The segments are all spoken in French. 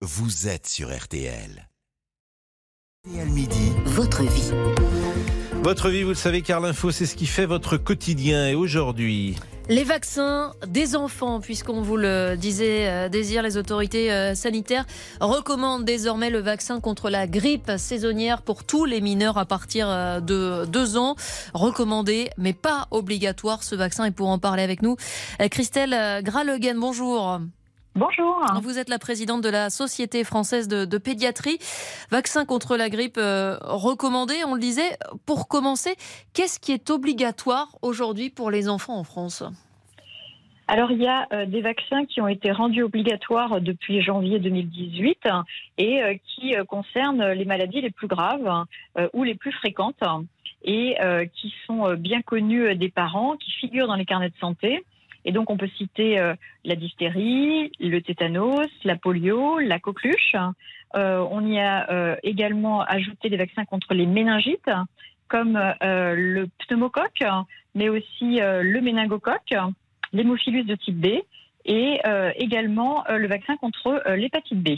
vous êtes sur RTL. RTL Midi, Votre vie. Votre vie, vous le savez, car l'info, c'est ce qui fait votre quotidien. Et aujourd'hui, Les vaccins des enfants, puisqu'on vous le disait, euh, Désir, les autorités euh, sanitaires recommandent désormais le vaccin contre la grippe saisonnière pour tous les mineurs à partir euh, de 2 ans. Recommandé, mais pas obligatoire ce vaccin. Et pour en parler avec nous, euh, Christelle Gralegen, bonjour. Bonjour. Vous êtes la présidente de la Société française de, de pédiatrie. Vaccin contre la grippe euh, recommandé, on le disait. Pour commencer, qu'est-ce qui est obligatoire aujourd'hui pour les enfants en France? Alors, il y a euh, des vaccins qui ont été rendus obligatoires depuis janvier 2018 hein, et euh, qui euh, concernent les maladies les plus graves ou les plus fréquentes et qui sont bien connus euh, des parents, qui figurent dans les carnets de santé. Et donc, on peut citer euh, la diphtérie, le tétanos, la polio, la coqueluche. Euh, on y a euh, également ajouté des vaccins contre les méningites, comme le pneumocoque, mais aussi le méningocoque, l'hémophilus de type B et également le vaccin contre l'hépatite B.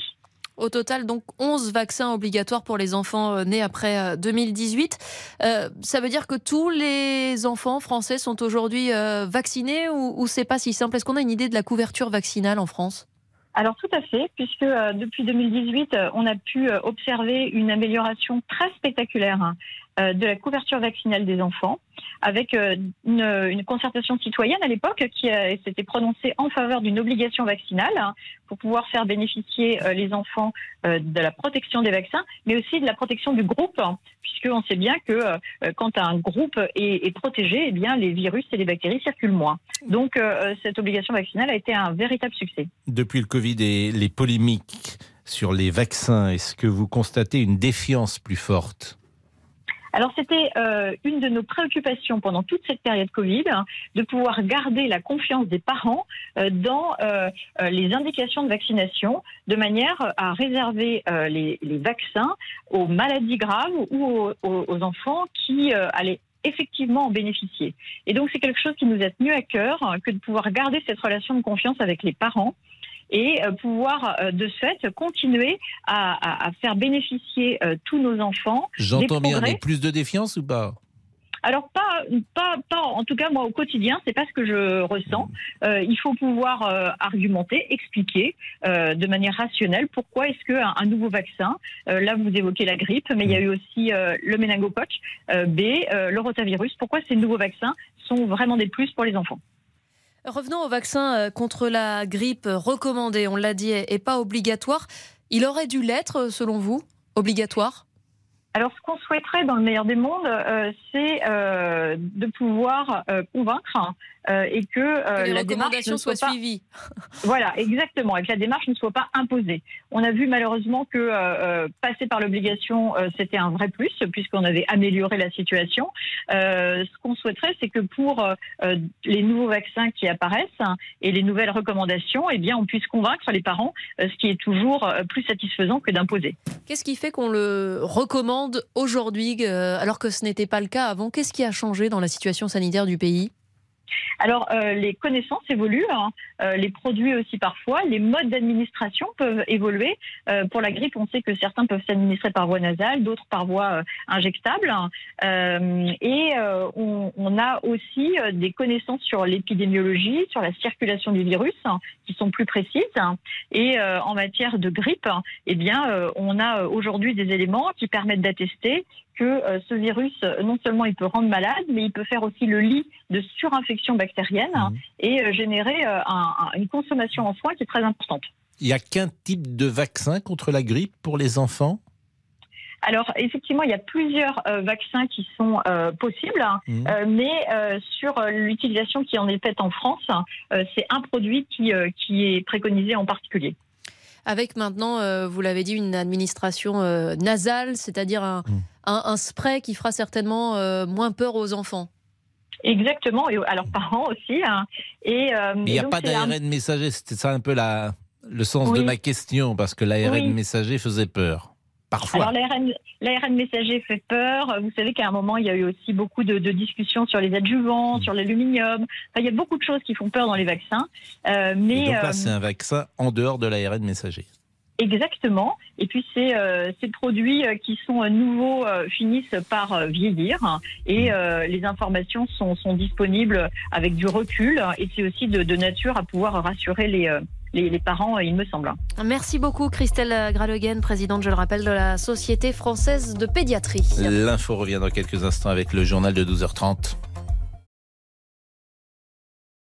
Au total, donc 11 vaccins obligatoires pour les enfants euh, nés après euh, 2018. Euh, ça veut dire que tous les enfants français sont aujourd'hui euh, vaccinés ou, c'est pas si simple? Est-ce qu'on a une idée de la couverture vaccinale en France? Alors tout à fait, puisque euh, depuis 2018, euh, on a pu euh, observer une amélioration très spectaculaire hein, euh, de la couverture vaccinale des enfants, avec euh, une, concertation citoyenne à l'époque qui euh, s'était prononcée en faveur d'une obligation vaccinale hein, pour pouvoir faire bénéficier euh, les enfants euh, de la protection des vaccins, mais aussi de la protection du groupe, hein, puisqu'on sait bien que euh, quand un groupe est, est protégé, eh bien les virus et les bactéries circulent moins. Donc euh, cette obligation vaccinale a été un véritable succès. depuis le Covid et les polémiques sur les vaccins, est-ce que vous constatez une défiance plus forte? Alors c'était euh, une de nos préoccupations pendant toute cette période Covid, hein, de pouvoir garder la confiance des parents euh, dans euh, euh, les indications de vaccination, de manière à réserver les, vaccins aux maladies graves ou aux, enfants qui allaient effectivement en bénéficier. Et donc c'est quelque chose qui nous a tenu à cœur hein, que de pouvoir garder cette relation de confiance avec les parents et euh, pouvoir euh, de ce fait continuer à, à- à faire bénéficier euh, tous nos enfants J'entends bien, mais plus de défiance ou pas? Alors pas, pas, pas, en tout cas moi au quotidien, c'est pas ce que je ressens. Euh, il faut pouvoir euh, argumenter, expliquer euh, de manière rationnelle pourquoi est-ce que un, un nouveau vaccin, là vous évoquez la grippe, mais il y a eu aussi le méningocoque B, le rotavirus. Pourquoi ces nouveaux vaccins sont vraiment des plus pour les enfants? Revenons au vaccin euh, contre la grippe recommandé, on l'a dit, et pas obligatoire. Il aurait dû l'être, euh, selon vous Obligatoire? Alors, ce qu'on souhaiterait dans le meilleur des mondes, euh, c'est euh, de pouvoir euh, convaincre et que, Que les la démarche recommandations soit pas suivies. Voilà, exactement, et que la démarche ne soit pas imposée. On a vu malheureusement que passer par l'obligation, c'était un vrai plus, puisqu'on avait amélioré la situation. Ce qu'on souhaiterait, c'est que pour les nouveaux vaccins qui apparaissent hein, et les nouvelles recommandations, eh bien, on puisse convaincre les parents, ce qui est toujours plus satisfaisant que d'imposer. Qu'est-ce qui fait qu'on le recommande aujourd'hui, euh, alors que ce n'était pas le cas avant Qu'est-ce qui a changé dans la situation sanitaire du pays? Alors, euh, les connaissances évoluent, hein, euh, les produits aussi parfois, les modes d'administration peuvent évoluer. Euh, pour la grippe, on sait que certains peuvent s'administrer par voie nasale, d'autres par voie injectable. Et on, a aussi des connaissances sur l'épidémiologie, sur la circulation du virus, hein, qui sont plus précises. Et en matière de grippe, eh bien, on a aujourd'hui des éléments qui permettent d'attester que euh, ce virus, euh, non seulement il peut rendre malade, mais il peut faire aussi le lit de surinfection bactérienne Mhm. et euh, générer euh, un- un- une consommation en soins qui est très importante. Il n'y a qu'un type de vaccin contre la grippe pour les enfants? Alors effectivement, il y a plusieurs euh, vaccins qui sont euh, possibles, hein, Mhm. euh, mais euh, sur euh, l'utilisation qui en est faite en France, euh, c'est un produit qui, euh, qui est préconisé en particulier. Avec maintenant, euh, vous l'avez dit, une administration euh, nasale, c'est-à-dire un, Mm. Un- un spray qui fera certainement euh, moins peur aux enfants. Exactement, et à leurs parents aussi. hein. Et, euh, il n'y a donc, pas un- d'ARN messager, c'était ça un peu la, le sens de ma question, parce que l'ARN Oui. messager faisait peur. Parfois. Alors l'ARN, messager fait peur. Vous savez qu'à un moment, il y a eu aussi beaucoup de, de discussions sur les adjuvants, Mm. sur l'aluminium. Enfin, il y a beaucoup de choses qui font peur dans les vaccins. Euh, Et mais donc là, euh, c'est un vaccin en dehors de l'ARN messager. Exactement. Et puis ces, euh, ces produits euh, qui sont nouveaux euh, finissent par vieillir et les informations sont, sont, disponibles avec du recul et c'est aussi de, de, nature à pouvoir rassurer les, les, les, parents, il me semble. Merci beaucoup Christelle Gralogen, présidente, je le rappelle, de la Société française de pédiatrie. L'info revient dans quelques instants avec le journal de 12h30.